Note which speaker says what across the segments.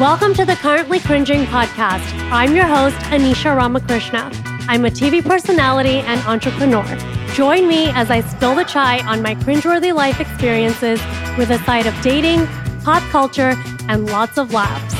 Speaker 1: Welcome to the Currently Cringing podcast. I'm your host, Anisha Ramakrishna. I'm a TV personality and entrepreneur. Join me as I spill the chai on my cringeworthy life experiences with a side of dating, pop culture, and lots of laughs.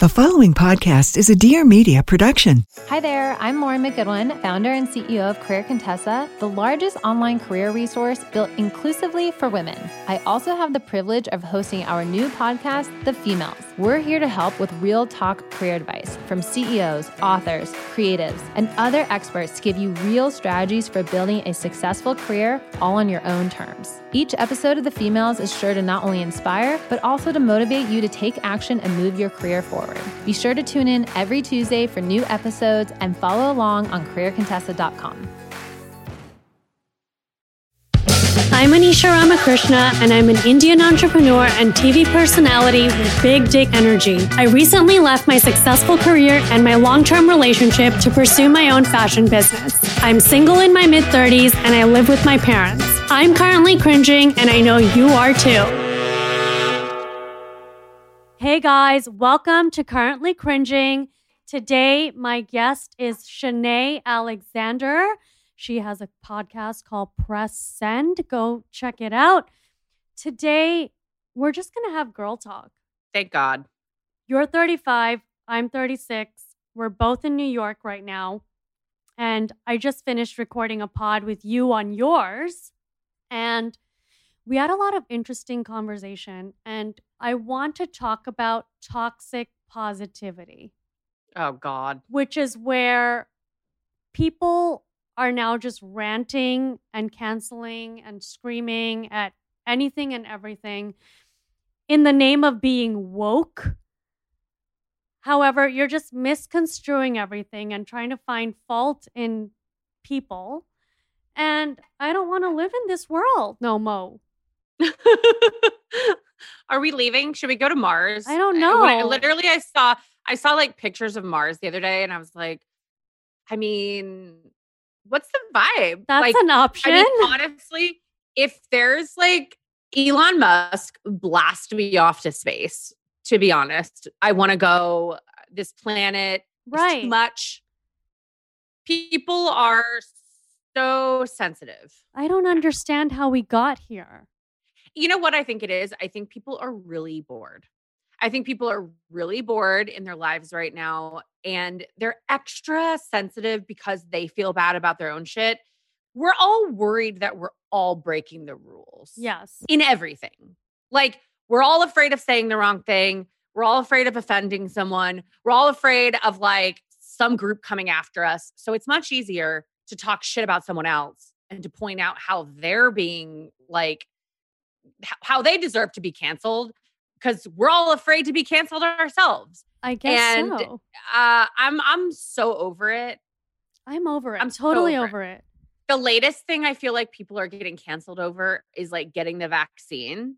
Speaker 2: The following podcast is a Dear Media production.
Speaker 3: Hi there, I'm Lauren McGoodwin, founder and CEO of Career Contessa, the largest online career resource built inclusively for women. I also have the privilege of hosting our new podcast, The Females. We're here to help with real talk career advice from CEOs, authors, creatives, and other experts to give you real strategies for building a successful career all on your own terms. Each episode of The Females is sure to not only inspire, but also to motivate you to take action and move your career forward. Be sure to tune in every Tuesday for new episodes and follow along on careercontessa.com.
Speaker 1: I'm Anisha Ramakrishna, and I'm an Indian entrepreneur and TV personality with big dick energy. I recently left my successful career and my long term relationship to pursue my own fashion business. I'm single in my mid 30s and I live with my parents. I'm currently cringing, and I know you are too. Hey guys, welcome to Currently Cringing. Today, my guest is Shanae Alexander. She has a podcast called Press Send. Go check it out. Today, we're just going to have girl talk.
Speaker 4: Thank God.
Speaker 1: You're 35, I'm 36. We're both in New York right now. And I just finished recording a pod with you on yours. And we had a lot of interesting conversation. And I want to talk about toxic positivity,
Speaker 4: Oh God.
Speaker 1: which is where people are now just ranting and canceling and screaming at anything and everything in the name of being woke. However, you're just misconstruing everything and trying to find fault in people. And I don't want to live in this world no mo.
Speaker 4: Are we leaving? Should we go to Mars?
Speaker 1: I don't
Speaker 4: when I-
Speaker 1: know.
Speaker 4: literally, I saw I saw like pictures of Mars the other day, and I was like, I mean, what's the vibe?
Speaker 1: That's
Speaker 4: like,
Speaker 1: an option.
Speaker 4: I mean, honestly, if there's like Elon Musk blast me off to space, to be honest, I want to go. This planet
Speaker 1: Right.
Speaker 4: much. People are so sensitive.
Speaker 1: I don't understand how we got here.
Speaker 4: You know what I think it is? I think people are really bored. I think people are really bored in their lives right now and they're extra sensitive because they feel bad about their own shit. We're all worried that we're all breaking the rules
Speaker 1: Yes.
Speaker 4: in everything. Like, we're all afraid of saying the wrong thing. We're all afraid of offending someone. We're all afraid of like some group coming after us. So it's much easier to talk shit about someone else and to point out how they're being like, how they deserve to be canceled because we're all afraid to be canceled ourselves.
Speaker 1: I guess
Speaker 4: And,
Speaker 1: so.
Speaker 4: Uh, I'm I'm so over it.
Speaker 1: I'm over it.
Speaker 4: I'm
Speaker 1: I'm
Speaker 4: so
Speaker 1: totally
Speaker 4: over it.
Speaker 1: it.
Speaker 4: The latest thing I feel like people are getting canceled over is like getting the vaccine.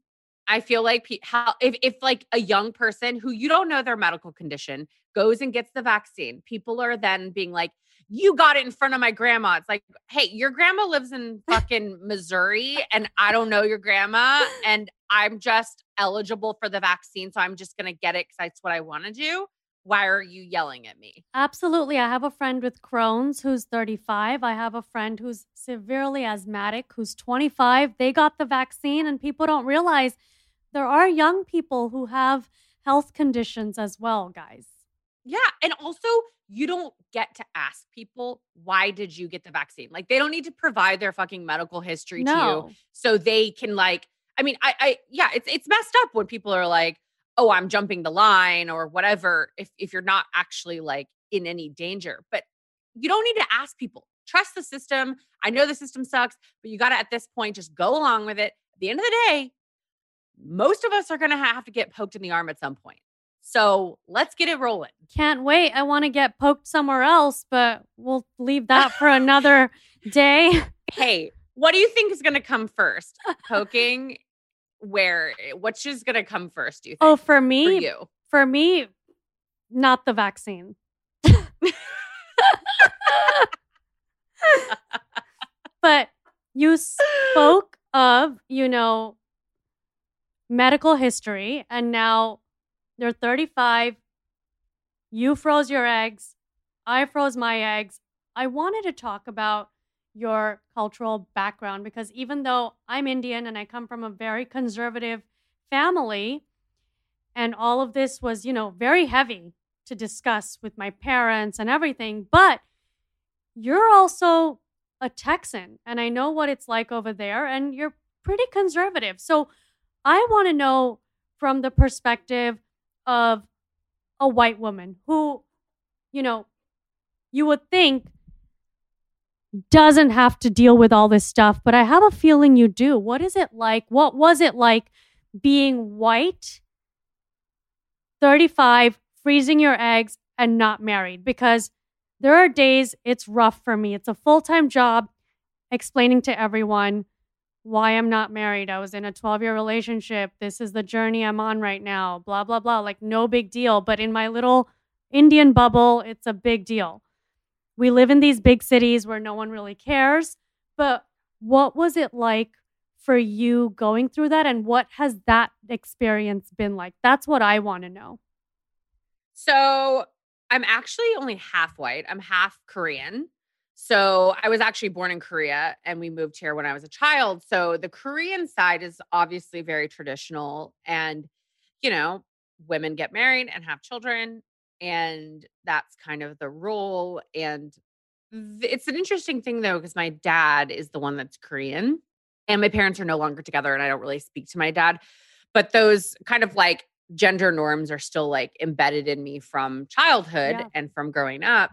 Speaker 4: I feel like pe- how if if like a young person who you don't know their medical condition goes and gets the vaccine, people are then being like, "You got it in front of my grandma." It's like, "Hey, your grandma lives in fucking Missouri, and I don't know your grandma, and I'm just eligible for the vaccine, so I'm just gonna get it because that's what I want to do." Why are you yelling at me?
Speaker 1: Absolutely. I have a friend with Crohn's who's 35. I have a friend who's severely asthmatic who's 25. They got the vaccine, and people don't realize there are young people who have health conditions as well, guys.
Speaker 4: Yeah. And also, you don't get to ask people, why did you get the vaccine? Like, they don't need to provide their fucking medical history to you so they can, like, I mean, I, I, yeah, it's, it's messed up when people are like, oh, I'm jumping the line or whatever, if, if you're not actually like in any danger. But you don't need to ask people. Trust the system. I know the system sucks, but you got to, at this point, just go along with it. At the end of the day, most of us are going to have to get poked in the arm at some point. So let's get it rolling.
Speaker 1: Can't wait. I want to get poked somewhere else, but we'll leave that for another day.
Speaker 4: Hey, what do you think is going to come first? Poking? Where? Which is going to come first? Do you oh, think?
Speaker 1: Oh, for
Speaker 4: for
Speaker 1: me,
Speaker 4: you.
Speaker 1: for me, not the vaccine. but you spoke of, you know, medical history, and now you're 35. You froze your eggs. I froze my eggs. I wanted to talk about your cultural background because even though I'm Indian and I come from a very conservative family, and all of this was, you know, very heavy to discuss with my parents and everything, but you're also a Texan and I know what it's like over there and you're pretty conservative. So I want to know from the perspective of a white woman who, you know, you would think doesn't have to deal with all this stuff, but I have a feeling you do. What is it like? What was it like being white, 35, freezing your eggs, and not married? Because there are days it's rough for me. It's a full time job explaining to everyone why I'm not married. I was in a 12 year relationship. This is the journey I'm on right now. Blah, blah, blah. Like, no big deal. But in my little Indian bubble, it's a big deal. We live in these big cities where no one really cares. But what was it like for you going through that? And what has that experience been like? That's what I want to know.
Speaker 4: So I'm actually only half white. I'm half Korean. So I was actually born in Korea and we moved here when I was a child. So the Korean side is obviously very traditional and you know, women get married and have children and that's kind of the rule and th- it's an interesting thing though because my dad is the one that's Korean and my parents are no longer together and I don't really speak to my dad. But those kind of like gender norms are still like embedded in me from childhood
Speaker 1: Yeah.
Speaker 4: and from growing up.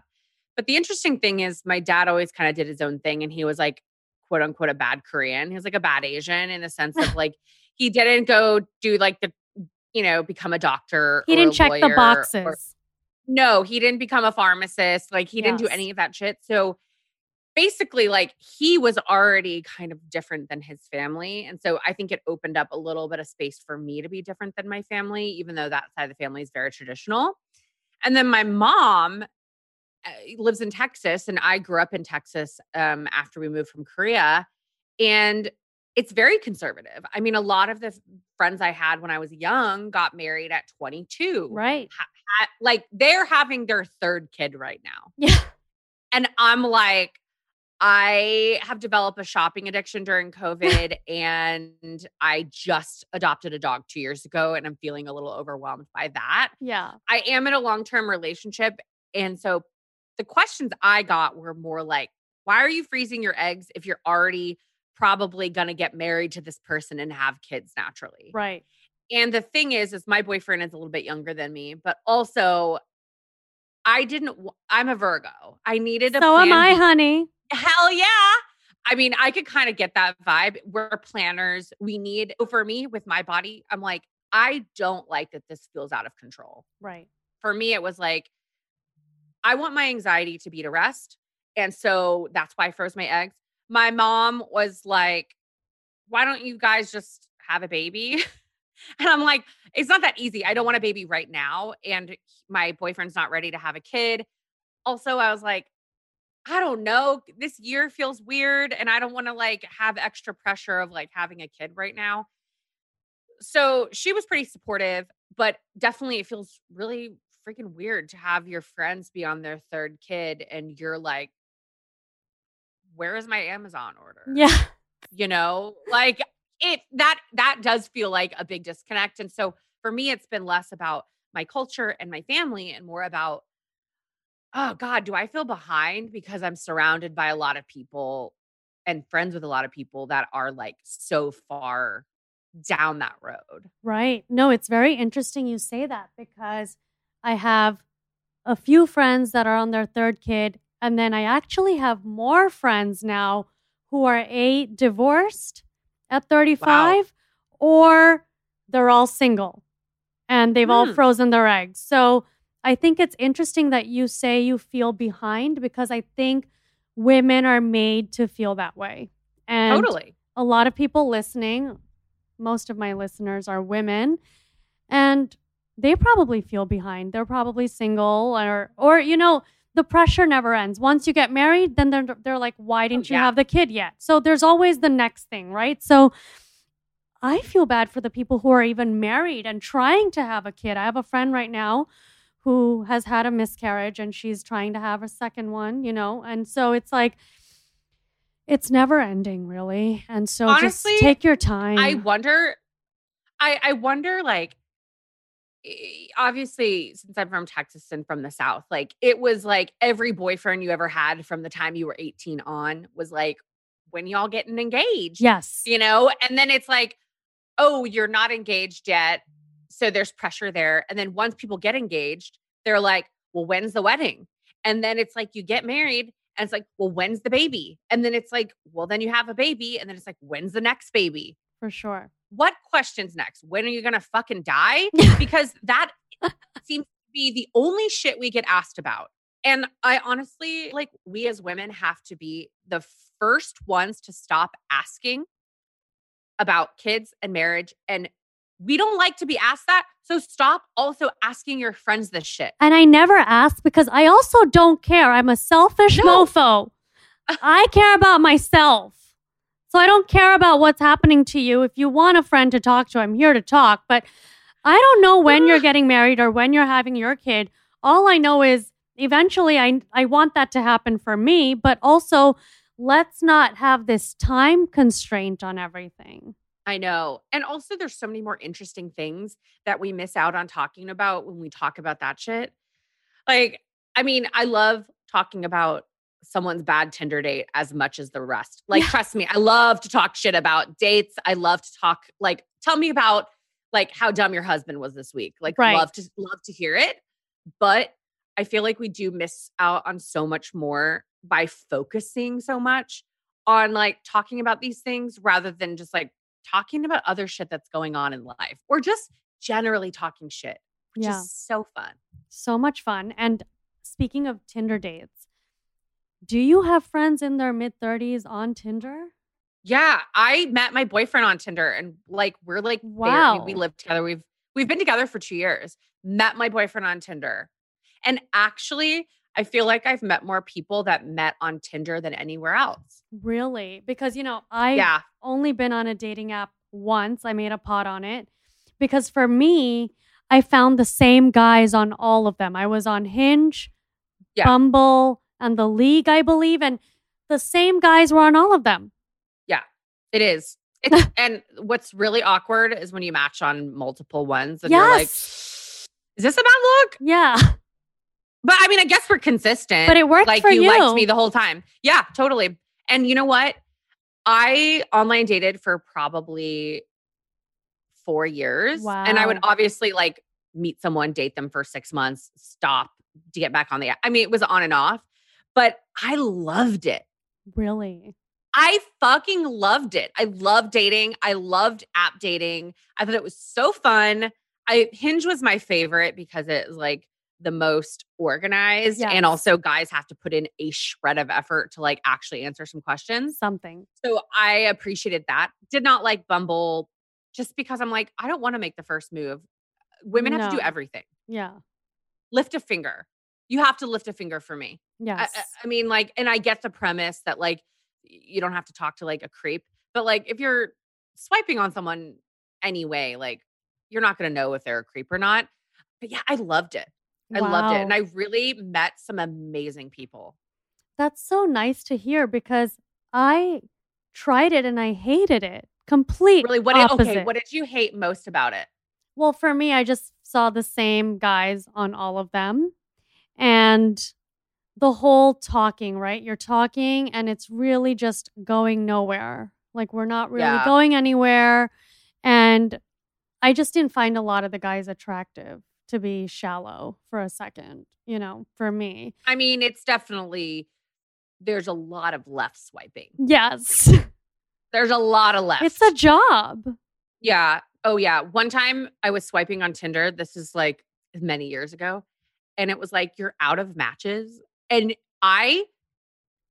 Speaker 4: But the interesting thing is, my dad always kind of did his own thing, and he was like, quote unquote, a bad Korean. He was like a bad Asian in the sense of like, he didn't go do like the, you know, become a doctor.
Speaker 1: He didn't check the
Speaker 4: lawyer or-
Speaker 1: boxes.
Speaker 4: no, he didn't become a pharmacist. Like, he didn't do any of that shit. So, basically like he was already kind of different than his family and so i think it opened up a little bit of space for me to be different than my family even though that side of the family is very traditional and then my mom lives in texas and i grew up in texas um, after we moved from korea and it's very conservative i mean a lot of the friends i had when i was young got married at 22
Speaker 1: Right.
Speaker 4: ha- like they're having their third kid right now
Speaker 1: Yeah.
Speaker 4: and I'm like, I have developed a shopping addiction during COVID and I just adopted a dog two years ago and I'm feeling a little overwhelmed by that.
Speaker 1: Yeah.
Speaker 4: I am in a long term relationship. And so the questions I got were more like, why are you freezing your eggs if you're already probably going to get married to this person and have kids naturally?
Speaker 1: Right.
Speaker 4: And the thing is, is my boyfriend is a little bit younger than me, but also I didn't, I'm a Virgo. I needed a
Speaker 1: So am
Speaker 4: plan
Speaker 1: I,
Speaker 4: B.
Speaker 1: honey.
Speaker 4: Hell yeah. I mean, I could kind of get that vibe. We're planners. We need, for me with my body, I'm like, I don't like that this feels out of control.
Speaker 1: Right.
Speaker 4: For me, it was like, I want my anxiety to be to rest. And so that's why I froze my eggs. My mom was like, why don't you guys just have a baby? and I'm like, it's not that easy. I don't want a baby right now. And my boyfriend's not ready to have a kid. Also, I was like, I don't know. This year feels weird. And I don't want to like have extra pressure of like having a kid right now. So she was pretty supportive, but definitely it feels really freaking weird to have your friends be on their third kid and you're like, where is my Amazon order?
Speaker 1: Yeah.
Speaker 4: You know, like it that that does feel like a big disconnect. And so for me, it's been less about my culture and my family and more about, oh God, do I feel behind because I'm surrounded by a lot of people and friends with a lot of people that are like so far down that road.
Speaker 1: Right. No, it's very interesting you say that because I have a few friends that are on their third kid. And then I actually have more friends now who are A, divorced at 35, wow. or they're all single and they've all hmm. frozen their eggs. So I think it's interesting that you say you feel behind because I think women are made to feel that way. And
Speaker 4: totally.
Speaker 1: A lot of people listening, most of my listeners are women, and they probably feel behind. They're probably single or or you know, the pressure never ends. Once you get married, then they're they're like, why oh, didn't oh, yeah. you have the kid yet? So there's always the next thing, right? So I feel bad for the people who are even married and trying to have a kid. I have a friend right now who has had a miscarriage and she's trying to have a second one, you know? And so it's like it's never ending, really. And so Honestly, just take your time.
Speaker 4: I wonder, I, I wonder, like, obviously, since I'm from Texas and from the South, like, it was like every boyfriend you ever had from the time you were 18 on was like, when y'all getting engaged?
Speaker 1: Yes.
Speaker 4: You know? And then it's like, oh, you're not engaged yet. So there's pressure there. And then once people get engaged, they're like, well, when's the wedding? And then it's like you get married and it's like, well, when's the baby? And then it's like, well, then you have a baby. And then it's like, when's the next baby?
Speaker 1: For sure.
Speaker 4: What questions next? When are you going to fucking die? because that seems to be the only shit we get asked about. And I honestly, like, we as women have to be the first ones to stop asking about kids and marriage and we don't like to be asked that. So stop also asking your friends this shit.
Speaker 1: And I never ask because I also don't care. I'm a selfish no. mofo. I care about myself. So I don't care about what's happening to you. If you want a friend to talk to, I'm here to talk. But I don't know when you're getting married or when you're having your kid. All I know is eventually I I want that to happen for me, but also let's not have this time constraint on everything.
Speaker 4: I know. And also, there's so many more interesting things that we miss out on talking about when we talk about that shit. Like, I mean, I love talking about someone's bad Tinder date as much as the rest. Like, yeah. trust me, I love to talk shit about dates. I love to talk, like, tell me about like how dumb your husband was this week. Like, right. love to love to hear it. But I feel like we do miss out on so much more by focusing so much on like talking about these things rather than just like talking about other shit that's going on in life or just generally talking shit, which yeah. is so fun.
Speaker 1: So much fun. And speaking of Tinder dates, do you have friends in their mid 30s on Tinder?
Speaker 4: Yeah, I met my boyfriend on Tinder and like we're like
Speaker 1: wow.
Speaker 4: we, we live together. We've we've been together for 2 years. Met my boyfriend on Tinder. And actually, I feel like I've met more people that met on Tinder than anywhere else.
Speaker 1: Really? Because, you know, I've yeah. only been on a dating app once. I made a pot on it. Because for me, I found the same guys on all of them. I was on Hinge, yeah. Bumble, and The League, I believe. And the same guys were on all of them.
Speaker 4: Yeah, it is. It's, and what's really awkward is when you match on multiple ones and yes. you're like, is this a bad look?
Speaker 1: Yeah.
Speaker 4: But I mean, I guess we're consistent.
Speaker 1: But it worked
Speaker 4: like
Speaker 1: for
Speaker 4: you.
Speaker 1: you
Speaker 4: liked me the whole time. Yeah, totally. And you know what? I online dated for probably four years.
Speaker 1: Wow.
Speaker 4: And I would obviously like meet someone, date them for six months, stop to get back on the app. I mean, it was on and off, but I loved it.
Speaker 1: Really?
Speaker 4: I fucking loved it. I loved dating. I loved app dating. I thought it was so fun. I Hinge was my favorite because it was like the most organized
Speaker 1: Yes.
Speaker 4: and also guys have to put in a shred of effort to like actually answer some questions.
Speaker 1: Something.
Speaker 4: So I appreciated that. Did not like Bumble just because I'm like, I don't want to make the first move. Women have to do everything.
Speaker 1: Yeah.
Speaker 4: Lift a finger. You have to lift a finger for me.
Speaker 1: Yes.
Speaker 4: I- I mean, like, and I get the premise that like you don't have to talk to like a creep, but like if you're swiping on someone anyway, like you're not gonna know if they're a creep or not. But yeah, I loved it. I loved it. And I really met some amazing people.
Speaker 1: That's so nice to hear because I tried it and I hated it. Complete
Speaker 4: Really, what did, okay, what did you hate most about it?
Speaker 1: Well, for me, I just saw the same guys on all of them. And the whole talking, right? You're talking and it's really just going nowhere. Like we're not really
Speaker 4: Yeah.
Speaker 1: going anywhere. And I just didn't find a lot of the guys attractive to be shallow for a second, you know, for me.
Speaker 4: I mean, it's definitely there's a lot of left swiping.
Speaker 1: Yes.
Speaker 4: There's a lot of left.
Speaker 1: It's a job.
Speaker 4: Yeah. Oh yeah. One time I was swiping on Tinder. This is like many years ago. And it was like you're out of matches. And I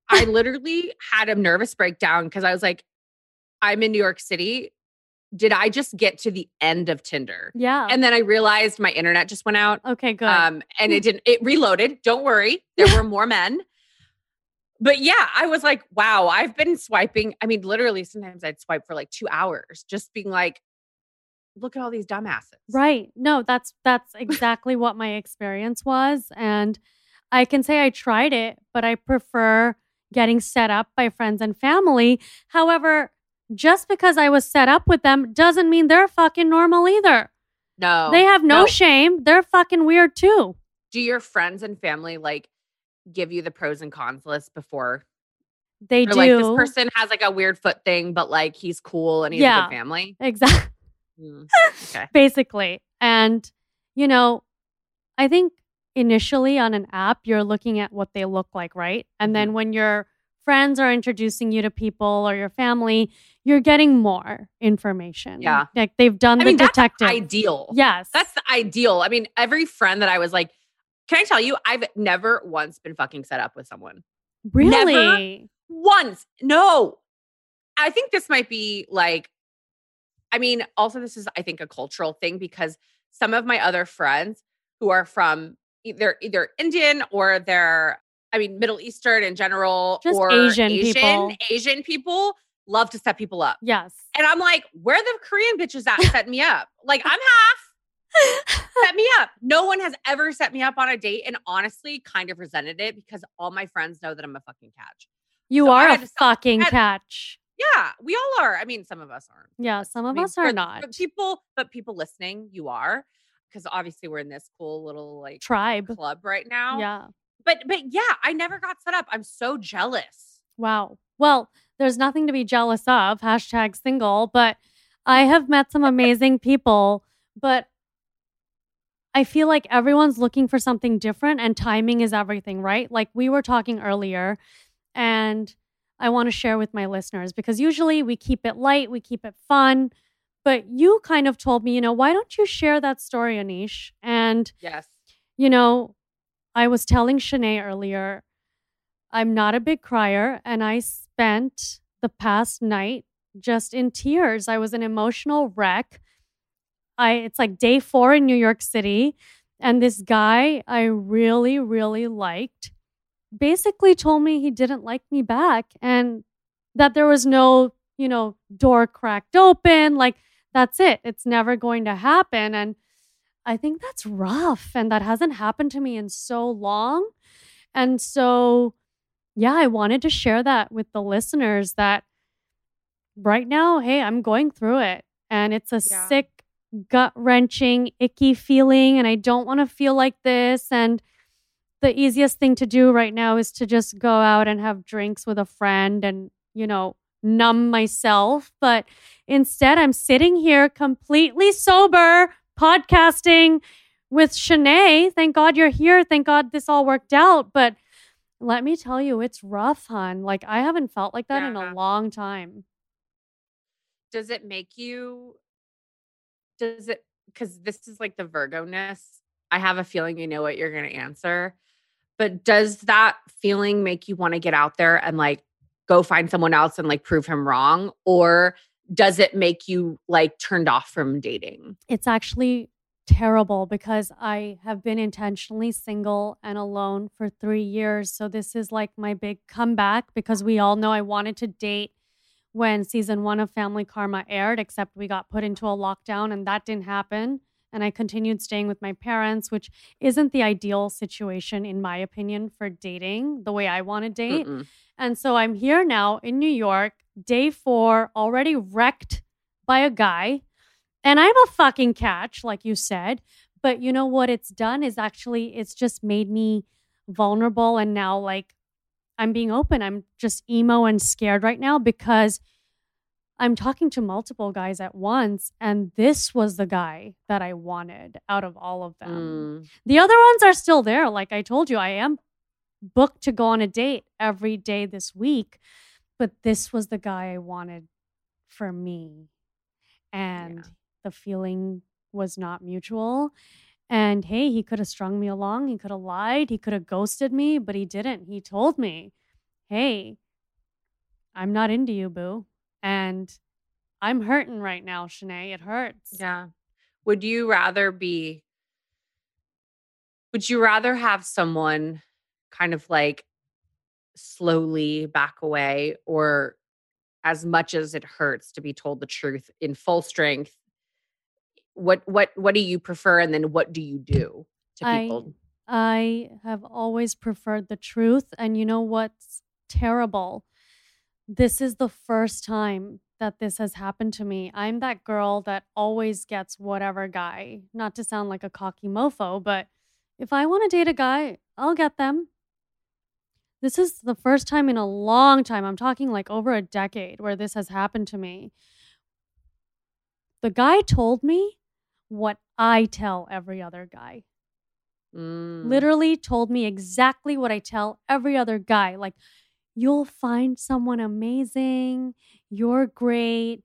Speaker 4: I literally had a nervous breakdown because I was like, I'm in New York City. Did I just get to the end of Tinder?
Speaker 1: Yeah.
Speaker 4: And then I realized my internet just went out.
Speaker 1: okay, good.
Speaker 4: Um, and it didn't, it reloaded. Don't worry. There were more men. But yeah, I was like, wow, I've been swiping. I mean, literally, sometimes I'd swipe for like two hours, just being like, look at all these dumbasses.
Speaker 1: Right. No, that's that's exactly what my experience was and I can say I tried it, but I prefer getting set up by friends and family. However, just because I was set up with them doesn't mean they're fucking normal either.
Speaker 4: No.
Speaker 1: they have no, shame. They're fucking weird too.
Speaker 4: Do your friends and family like give you the pros and cons list before?
Speaker 1: They
Speaker 4: Or
Speaker 1: do.
Speaker 4: like this person has like a weird foot thing, but like he's cool and he's a good family.
Speaker 1: exactly.
Speaker 4: Mm, Okay.
Speaker 1: basically. And, you know, I think initially on an app, you're looking at what they look like, right? And then when your friends are introducing you to people or your family, you're getting more information.
Speaker 4: Yeah.
Speaker 1: Like they've done
Speaker 4: I
Speaker 1: the
Speaker 4: mean, that's
Speaker 1: detective.
Speaker 4: ideal.
Speaker 1: Yes.
Speaker 4: That's the ideal. I mean, every friend that I was like, can I tell you, I've never once been fucking set up with someone.
Speaker 1: really.
Speaker 4: Once. No. I think this might be like, I mean, also, this is, I think, a cultural thing because some of my other friends who are from either either Indian or they're, I mean, Middle Eastern in general,
Speaker 1: Just
Speaker 4: or
Speaker 1: Asian
Speaker 4: Asian,
Speaker 1: people.
Speaker 4: Asian people love to set people up.
Speaker 1: Yes.
Speaker 4: And I'm like, where the Korean bitches at set me up? Like, I'm half. set me up. No one has ever set me up on a date and honestly kind of resented it because all my friends know that I'm a fucking catch.
Speaker 1: You
Speaker 4: So
Speaker 1: are a
Speaker 4: had to stop-
Speaker 1: fucking catch.
Speaker 4: Yeah, we all are. I mean, some of us aren't.
Speaker 1: Yeah, some
Speaker 4: I
Speaker 1: of
Speaker 4: mean,
Speaker 1: us are
Speaker 4: but-
Speaker 1: not.
Speaker 4: But people, but people listening, you are. Because obviously we're in this cool little like
Speaker 1: Tribe.
Speaker 4: club right now.
Speaker 1: Yeah.
Speaker 4: But but yeah, I never got set up. I'm so jealous.
Speaker 1: Wow. Well, there's nothing to be jealous of. Hashtag single. But I have met some amazing people, but I feel like everyone's looking for something different and timing is everything, right? Like we were talking earlier, and I want to share with my listeners because usually we keep it light, we keep it fun. But you kind of told me, you know, why don't you share that story, Anish? And
Speaker 4: Yes.
Speaker 1: you know, I was telling Shanae earlier, I'm not a big crier, and I spent the past night just in tears. I was an emotional wreck. I it's like day four in New York City, and this guy I really, really liked basically told me he didn't like me back and that there was no, you know, door cracked open. Like, that's it. It's never going to happen. And I think that's rough. And that hasn't happened to me in so long. And so, yeah, I wanted to share that with the listeners that right now, hey, I'm going through it. And it's a
Speaker 4: Yeah.
Speaker 1: sick, gut wrenching, icky feeling. And I don't want to feel like this. And the easiest thing to do right now is to just go out and have drinks with a friend and, you know, numb myself. But instead, I'm sitting here completely sober, podcasting with Shanae. Thank God you're here. Thank God this all worked out. But let me tell you, it's rough, hon. Like, I haven't felt like that in a long time.
Speaker 4: Does it make you does it because this is like the Virgo ness I have a feeling you know what you're going to answer. But does that feeling make you want to get out there and like go find someone else and like prove him wrong? Or does it make you like turned off from dating?
Speaker 1: It's actually terrible because I have been intentionally single and alone for three years. So this is like my big comeback because we all know I wanted to date when season one of Family Karma aired, except we got put into a lockdown and that didn't happen. And I continued staying with my parents, which isn't the ideal situation, in my opinion, for dating the way I want to date.
Speaker 4: Mm-mm.
Speaker 1: And so I'm here now in New York, day four, already wrecked by a guy. And I'm a fucking catch, like you said. But you know what it's done is actually, it's just made me vulnerable. And now, like, I'm being open. I'm just emo and scared right now because I'm talking to multiple guys at once. And this was the guy that I wanted out of all of them.
Speaker 4: Mm.
Speaker 1: The other ones are still there. Like I told you, I am booked to go on a date every day this week, but this was the guy I wanted for me. And
Speaker 4: Yeah.
Speaker 1: the feeling was not mutual. And hey, he could have strung me along. He could have lied. He could have ghosted me, but he didn't. He told me, hey, I'm not into you, boo. And I'm hurting right now, Shanae. It hurts.
Speaker 4: Yeah. Would you rather be, would you rather have someone kind of like slowly back away or as much as it hurts to be told the truth in full strength? What what what do you prefer and then what do you do to
Speaker 1: I-
Speaker 4: people?
Speaker 1: I have always preferred the truth. And you know what's terrible? This is the first time that this has happened to me. I'm that girl that always gets whatever guy. Not to sound like a cocky mofo, but if I want to date a guy, I'll get them. This is the first time in a long time, I'm talking like over a decade, where this has happened to me. The guy told me what I tell every other guy
Speaker 4: Mm.
Speaker 1: literally told me exactly what I tell every other guy. Like, you'll find someone amazing. You're great.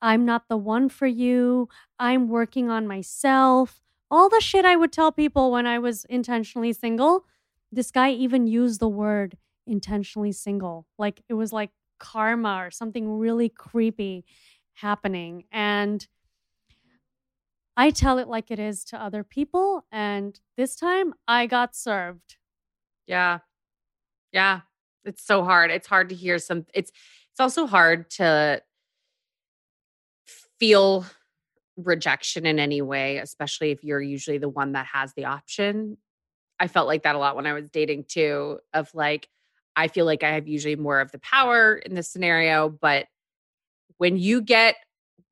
Speaker 1: I'm not the one for you. I'm working on myself. All the shit I would tell people when I was intentionally single. This guy even used the word intentionally single. Like, it was like karma or something really creepy happening. And I tell it like it is to other people. And this time I got served.
Speaker 4: Yeah. Yeah. It's so hard. It's hard to hear some it's it's also hard to feel rejection in any way, especially if you're usually the one that has the option. I felt like that a lot when I was dating too, of like, I feel like I have usually more of the power in this scenario. But when you get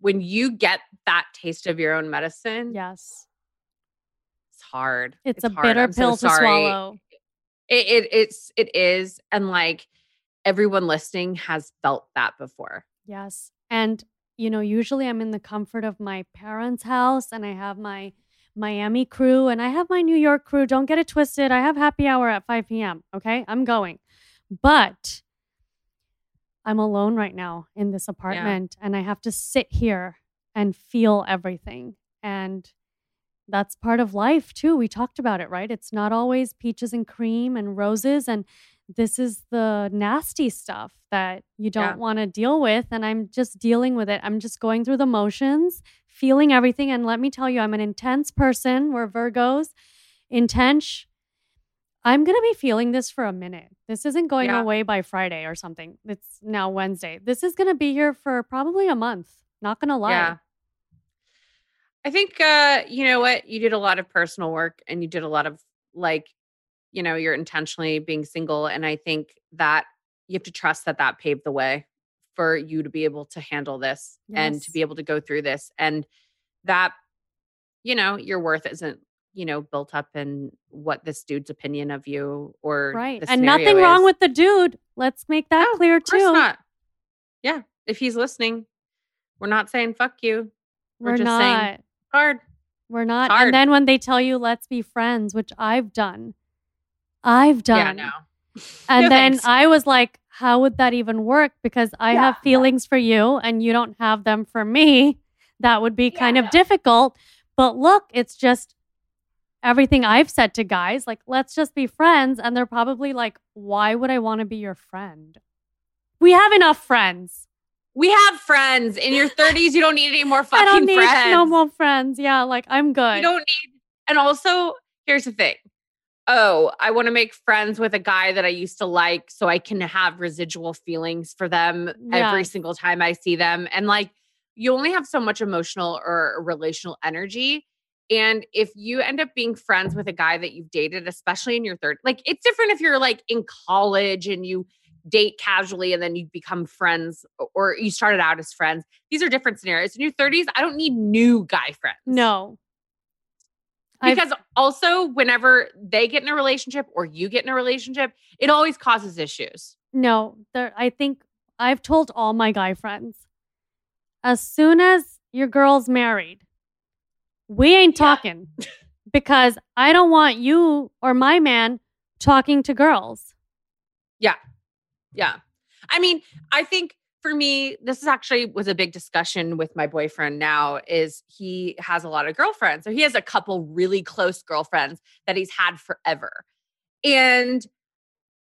Speaker 4: when you get that taste of your own medicine,
Speaker 1: Yes.
Speaker 4: it's hard.
Speaker 1: It's, a
Speaker 4: hard.
Speaker 1: bitter
Speaker 4: I'm so
Speaker 1: pill to swallow.
Speaker 4: It, it it's it is, and like everyone listening has felt that before.
Speaker 1: Yes. And, you know, usually I'm in the comfort of my parents' house and I have my Miami crew and I have my New York crew. Don't get it twisted. I have happy hour at 5 p.m. Okay. I'm going. But I'm alone right now in this apartment and I have to sit here and feel everything. And that's part of life too. We talked about it, right? It's not always peaches and cream and roses. And this is the nasty stuff that you don't
Speaker 4: Yeah.
Speaker 1: want to deal with. And I'm just dealing with it. I'm just going through the motions, feeling everything. And let me tell you, I'm an intense person. We're Virgos, intense. I'm going to be feeling this for a minute. This isn't going
Speaker 4: Yeah.
Speaker 1: away by Friday or something. It's now Wednesday. This is going to be here for probably a month. Not going to lie.
Speaker 4: Yeah. I think uh, you know what? You did a lot of personal work and you did a lot of like, you know, you're intentionally being single. And I think that you have to trust that that paved the way for you to be able to handle this and to be able to go through this. And that, you know, your worth isn't, you know, built up in what this dude's opinion of you or
Speaker 1: Right. And nothing wrong with the dude. Let's make that
Speaker 4: No,
Speaker 1: clear too.
Speaker 4: not. Yeah. If he's listening, we're not saying fuck you. We're,
Speaker 1: We're
Speaker 4: just
Speaker 1: not.
Speaker 4: saying hard.
Speaker 1: We're not.
Speaker 4: hard.
Speaker 1: And then when they tell you, let's be friends, which I've done, I've done.
Speaker 4: Yeah, no.
Speaker 1: And
Speaker 4: No
Speaker 1: then
Speaker 4: thanks.
Speaker 1: I was like, how would that even work? Because I
Speaker 4: Yeah,
Speaker 1: have
Speaker 4: no.
Speaker 1: feelings for you and you don't have them for me. That would be kind
Speaker 4: Yeah,
Speaker 1: of difficult. But look, it's just everything I've said to guys, like, let's just be friends. And they're probably like, why would I want to be your friend? We have enough friends.
Speaker 4: We have friends. In your 30s, you don't need any more fucking
Speaker 1: I don't need
Speaker 4: friends.
Speaker 1: no more friends. Yeah, like I'm good.
Speaker 4: You don't need. And also, here's the thing. Oh, I want to make friends with a guy that I used to like so I can have residual feelings for them every single time I see them. And like, you only have so much emotional or relational energy. And if you end up being friends with a guy that you've dated, especially in your third, like it's different if you're like in college and you date casually and then you become friends or you started out as friends. These are different scenarios. In your 30s, I don't need new guy friends.
Speaker 1: no. I've-
Speaker 4: Because also, whenever they get in a relationship or you get in a relationship, it always causes issues.
Speaker 1: No, there I think I've told all my guy friends. As soon as your girl's married, we ain't
Speaker 4: Yeah.
Speaker 1: talking because I don't want you or my man talking to girls.
Speaker 4: Yeah. I mean, I think for me, this is actually was a big discussion with my boyfriend now is he has a lot of girlfriends. So he has a couple really close girlfriends that he's had forever. And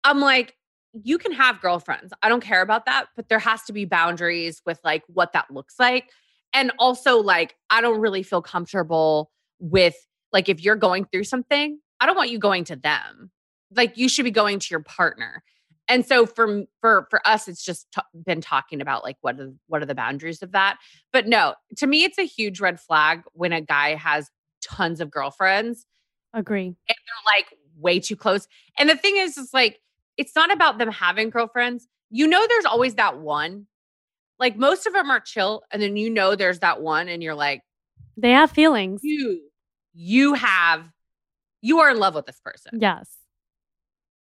Speaker 4: I'm like, you can have girlfriends. I don't care about that, but there has to be boundaries with like what that looks like. And also like I don't really feel comfortable with like if you're going through something, I don't want you going to them. Like you should be going to your partner and so for for for us it's just t- been talking about like what are what are the boundaries of that but no to me it's a huge red flag when a guy has tons of girlfriends
Speaker 1: Agree.
Speaker 4: and they're like way too close and the thing is is like it's not about them having girlfriends you know there's always that one like most of them are chill and then you know there's that one and you're like
Speaker 1: They have feelings.
Speaker 4: you you have you are in love with this person
Speaker 1: Yes.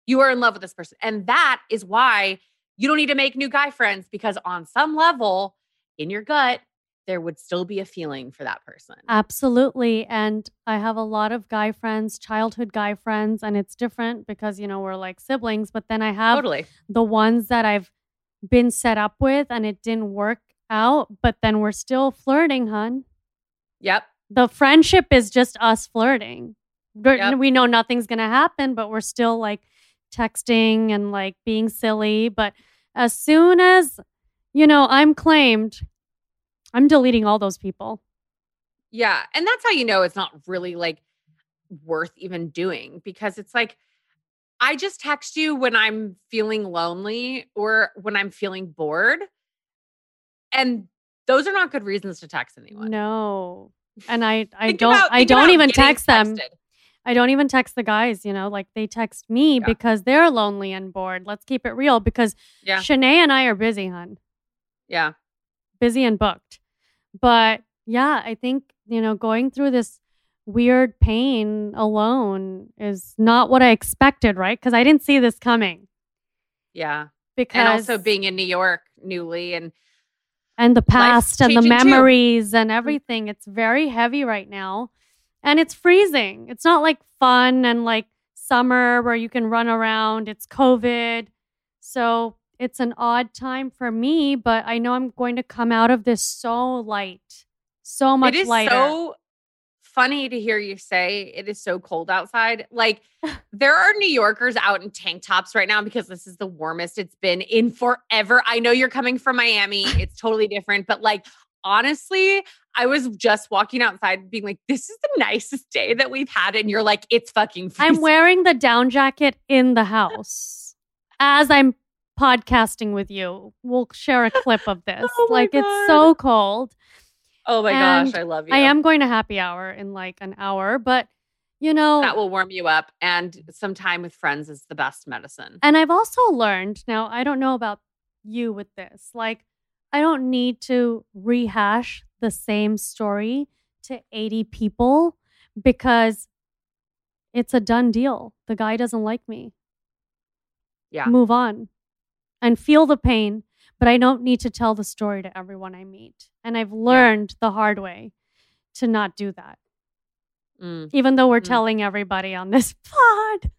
Speaker 4: You are in love with this person. And that is why you don't need to make new guy friends because on some level in your gut, there would still be a feeling for that person.
Speaker 1: Absolutely. And I have a lot of guy friends, childhood guy friends, and it's different because, you know, we're like siblings. But then I have
Speaker 4: totally.
Speaker 1: the ones that I've been set up with and it didn't work out, but then we're still flirting, hun.
Speaker 4: Yep.
Speaker 1: The friendship is just us flirting.
Speaker 4: Yep.
Speaker 1: We know nothing's going to happen, but we're still like texting and like being silly. But as soon as, you know, I'm claimed, I'm deleting all those people.
Speaker 4: Yeah. And that's how you know it's not really like worth even doing because it's like, I just text you when I'm feeling lonely or when I'm feeling bored. And those are not good reasons to text anyone.
Speaker 1: No. And I, I
Speaker 4: Think
Speaker 1: don't,
Speaker 4: about-
Speaker 1: I don't even text them.
Speaker 4: texted.
Speaker 1: I don't even text the guys, you know, like they text me
Speaker 4: Yeah.
Speaker 1: because they're lonely and bored. Let's keep it real because
Speaker 4: Yeah.
Speaker 1: Shanae and I are busy, hun.
Speaker 4: Yeah.
Speaker 1: Busy and booked. But yeah, I think, you know, going through this weird pain alone is not what I expected, right? Because I didn't see this coming.
Speaker 4: Yeah.
Speaker 1: Because
Speaker 4: And also being in New York newly and
Speaker 1: and the past and the
Speaker 4: changing too.
Speaker 1: memories and mm. everything. It's very heavy right now. And it's freezing. It's not like fun and like summer where you can run around. It's COVID. So it's an odd time for me, but I know I'm going to come out of this so light, so much
Speaker 4: it is
Speaker 1: lighter.
Speaker 4: so funny to hear you say it is so cold outside. Like there are New Yorkers out in tank tops right now because this is the warmest it's been in forever. I know you're coming from Miami. It's totally different, but like honestly, I was just walking outside being like, this is the nicest day that we've had. And you're like, it's fucking freezing.
Speaker 1: I'm wearing the down jacket in the house as I'm podcasting with you. We'll share a clip of oh this.
Speaker 4: Oh
Speaker 1: like it's so cold.
Speaker 4: oh my
Speaker 1: and
Speaker 4: gosh, I love you.
Speaker 1: I am going to happy hour in like an hour, but you know,
Speaker 4: That will warm you up. And some time with friends is the best medicine.
Speaker 1: and I've also learned now, I don't know about you with this. Like, I don't need to rehash the same story to 80 people because it's a done deal. The guy doesn't like me.
Speaker 4: Yeah.
Speaker 1: Move on and feel the pain, but I don't need to tell the story to everyone I meet. And I've learned the hard way to not do that,
Speaker 4: Mm.
Speaker 1: even though we're
Speaker 4: Mm.
Speaker 1: telling everybody on this pod.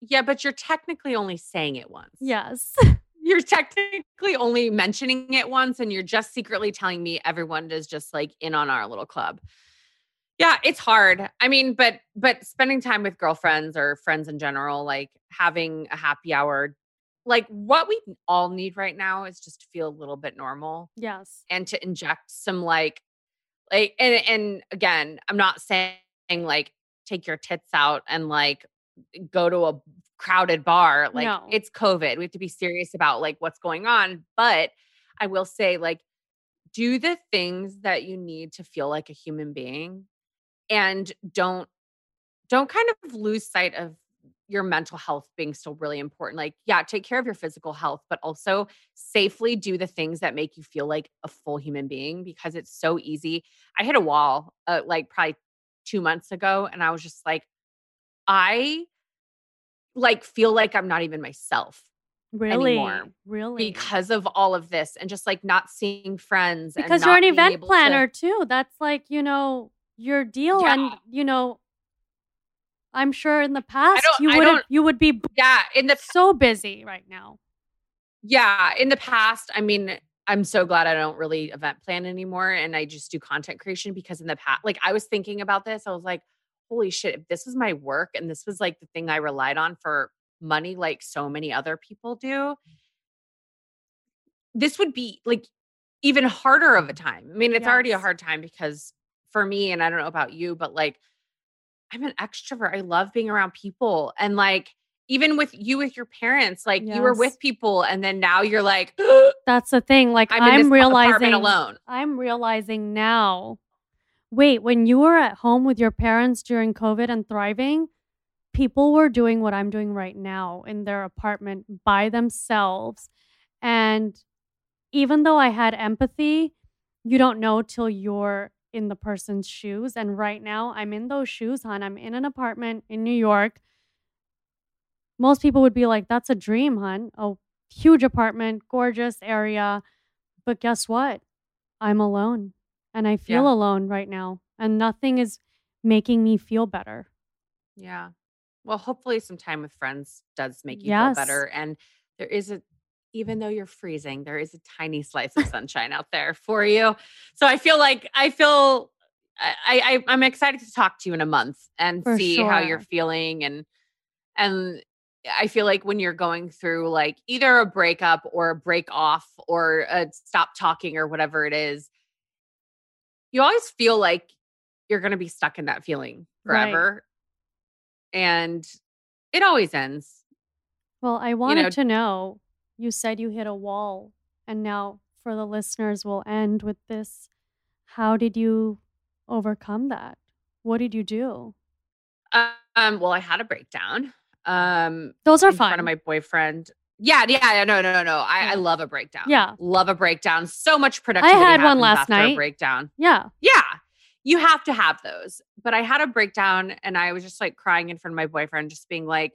Speaker 4: Yeah, but you're technically only saying it once.
Speaker 1: Yes.
Speaker 4: you're technically only mentioning it once and you're just secretly telling me everyone is just like in on our little club. Yeah, it's hard. I mean, but but spending time with girlfriends or friends in general, like having a happy hour, like what we all need right now is just to feel a little bit normal
Speaker 1: Yes.
Speaker 4: and to inject some like like and and again, I'm not saying like take your tits out and like go to a crowded bar. Like
Speaker 1: No.
Speaker 4: it's COVID. We have to be serious about like what's going on. But I will say, like, do the things that you need to feel like a human being and don't don't kind of lose sight of your mental health being still really important. Like, yeah, take care of your physical health, but also safely do the things that make you feel like a full human being because it's so easy. I hit a wall uh, like probably two months ago, and I was just like, I like feel like I'm not even myself
Speaker 1: Really?
Speaker 4: anymore
Speaker 1: Really?
Speaker 4: because of all of this and just like not seeing friends and
Speaker 1: because you're an event
Speaker 4: able to-
Speaker 1: planner too. That's like, you know, your deal. And, you know, I'm sure in the past you would you would be
Speaker 4: yeah in the
Speaker 1: so busy right now.
Speaker 4: Yeah, in the past, I mean, I'm so glad I don't really event plan anymore and I just do content creation because in the past, like I was thinking about this, I was like, holy shit, if this was my work and this was like the thing I relied on for money, like so many other people do, this would be like even harder of a time. I mean, it's already a hard time because for me, and I don't know about you, but like I'm an extrovert. I love being around people and like, even with you with your parents, like you were with people and then now you're like,
Speaker 1: That's the thing. Like
Speaker 4: I'm
Speaker 1: I'm, realizing
Speaker 4: alone.
Speaker 1: I'm realizing now. Wait, when you were at home with your parents during COVID and thriving, people were doing what I'm doing right now in their apartment by themselves. And even though I had empathy, you don't know till you're in the person's shoes. And right now, I'm in those shoes, hon. I'm in an apartment in New York. Most people would be like, that's a dream, hon. A huge apartment, gorgeous area. But guess what? I'm alone and I feel
Speaker 4: Yeah.
Speaker 1: alone right now. And nothing is making me feel better.
Speaker 4: Yeah. Well, hopefully some time with friends does make you
Speaker 1: Yes.
Speaker 4: feel better. And there is a even though you're freezing, there is a tiny slice of sunshine out there for you. So I feel like I feel I, I I'm excited to talk to you in a month and
Speaker 1: For
Speaker 4: see how you're feeling and and I feel like when you're going through like either a breakup or a break off or a stop talking or whatever it is, you always feel like you're going to be stuck in that feeling
Speaker 1: Right.
Speaker 4: forever. And it always ends.
Speaker 1: Well, I wanted
Speaker 4: know-
Speaker 1: to know you said you hit a wall. And now for the listeners, we'll end with this. How did you overcome that? What did you do?
Speaker 4: Um, well, I had a breakdown. Um,
Speaker 1: Those are fine
Speaker 4: in front of my boyfriend. Yeah, yeah, yeah, no, no, no, no. I, I love a breakdown.
Speaker 1: Yeah.
Speaker 4: love a breakdown. So much productivity.
Speaker 1: had one last
Speaker 4: after A
Speaker 1: night.
Speaker 4: breakdown.
Speaker 1: yeah.
Speaker 4: Yeah, you have to have those. But I had a breakdown, and I was just like crying in front of my boyfriend, just being like,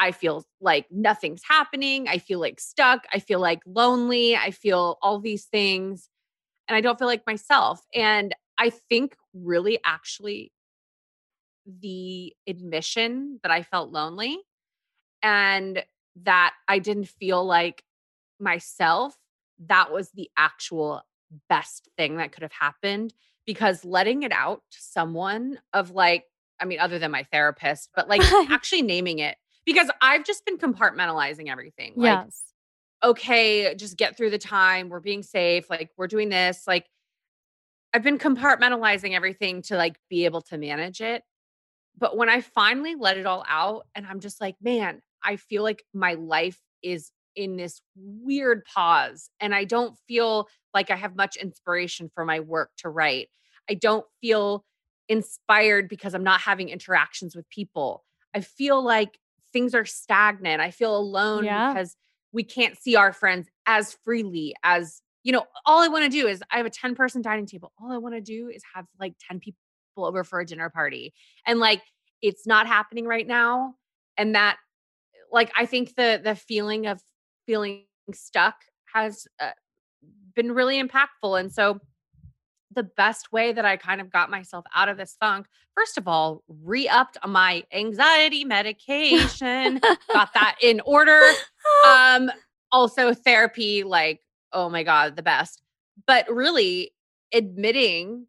Speaker 4: I feel like nothing's happening. I feel like stuck. I feel like lonely. I feel all these things, and I don't feel like myself. And I think really, actually, the admission that I felt lonely and that I didn't feel like myself, that was the actual best thing that could have happened because letting it out to someone of like, I mean, other than my therapist, but like actually naming it because I've just been compartmentalizing everything. Like,
Speaker 1: yes.
Speaker 4: okay, just get through the time. We're being safe. Like, we're doing this. Like, I've been compartmentalizing everything to like be able to manage it. But when I finally let it all out and I'm just like, man, I feel like my life is in this weird pause and I don't feel like I have much inspiration for my work to write. I don't feel inspired because I'm not having interactions with people. I feel like things are stagnant. I feel alone
Speaker 1: Yeah.
Speaker 4: because we can't see our friends as freely as, you know, all I want to do is I have a 10 person dining table. All I want to do is have like 10 people over for a dinner party. And like it's not happening right now. And that like I think the the feeling of feeling stuck has uh, been really impactful. And so the best way that I kind of got myself out of this funk, first of all, re-upped my anxiety medication, got that in order. Um, also therapy, like, oh my God, the best. But really admitting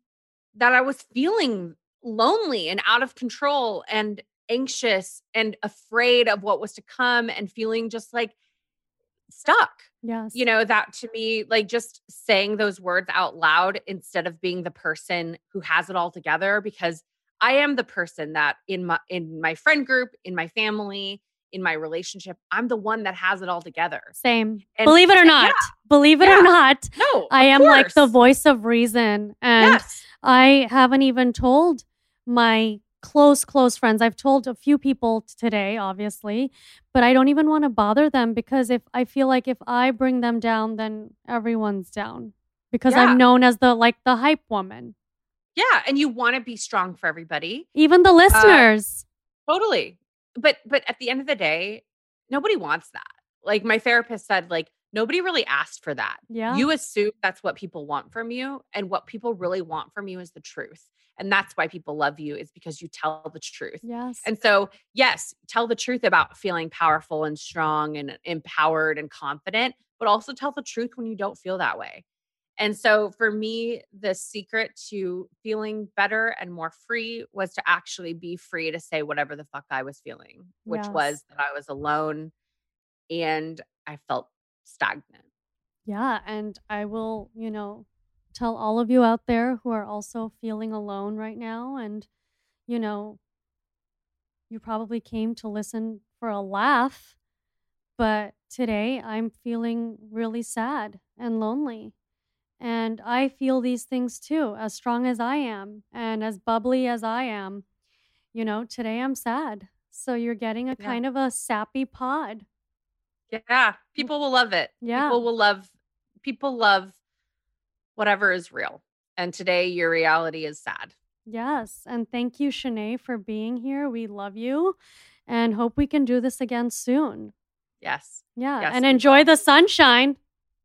Speaker 4: that I was feeling lonely and out of control and anxious and afraid of what was to come and feeling just like stuck.
Speaker 1: Yes.
Speaker 4: You know, that to me, like just saying those words out loud instead of being the person who has it all together, because I am the person that in my in my friend group, in my family, in my relationship, I'm the one that has it all together.
Speaker 1: Same.
Speaker 4: And-
Speaker 1: Believe it or not.
Speaker 4: yeah,
Speaker 1: Believe it
Speaker 4: yeah.
Speaker 1: or not.
Speaker 4: No,
Speaker 1: I am like the voice of reason. And
Speaker 4: Yes.
Speaker 1: I haven't even told my close, close friends. I've told a few people today, obviously, but I don't even want to bother them because if I feel like if I bring them down, then everyone's down because
Speaker 4: Yeah.
Speaker 1: I'm known as the like the hype woman.
Speaker 4: Yeah. And you want to be strong for everybody.
Speaker 1: Even the uh, listeners.
Speaker 4: Totally. But but at the end of the day, nobody wants that. Like my therapist said, like nobody really asked for that.
Speaker 1: yeah.
Speaker 4: You assume that's what people want from you. And what people really want from you is the truth. And that's why people love you, is because you tell the truth.
Speaker 1: yes.
Speaker 4: And so, yes, tell the truth about feeling powerful and strong and empowered and confident, but also tell the truth when you don't feel that way. And so, for me, the secret to feeling better and more free was to actually be free to say whatever the fuck I was feeling, which
Speaker 1: Yes.
Speaker 4: was that I was alone and I felt stagnant.
Speaker 1: Yeah, and I will, you know, tell all of you out there who are also feeling alone right now and you know, you probably came to listen for a laugh, but today I'm feeling really sad and lonely. And I feel these things too, as strong as I am and as bubbly as I am. You know, today I'm sad. So you're getting a
Speaker 4: Yeah.
Speaker 1: kind of a sappy pod.
Speaker 4: Yeah, mm. people will love it.
Speaker 1: Yeah.
Speaker 4: People will love people love whatever is real. And today your reality is sad.
Speaker 1: Yes. And thank you, Shanae, for being here. We love you and hope we can do this again soon.
Speaker 4: Yes.
Speaker 1: Yeah.
Speaker 4: Yes,
Speaker 1: and
Speaker 4: we
Speaker 1: enjoy the sunshine.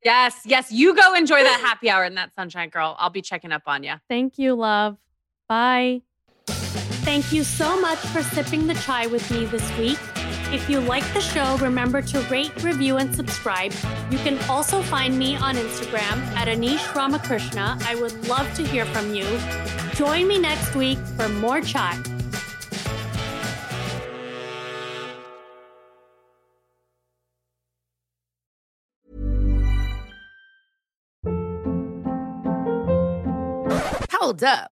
Speaker 4: Yes, yes, you go enjoy that happy hour and that sunshine girl. I'll be checking up on you.
Speaker 1: Thank you, love. Bye. Thank you so much for sipping the chai with me this week. If you like the show, remember to rate, review, and subscribe. You can also find me on Instagram at Anisha Ramakrishna. I would love to hear from you. Join me next week for more chat.
Speaker 5: Hold up.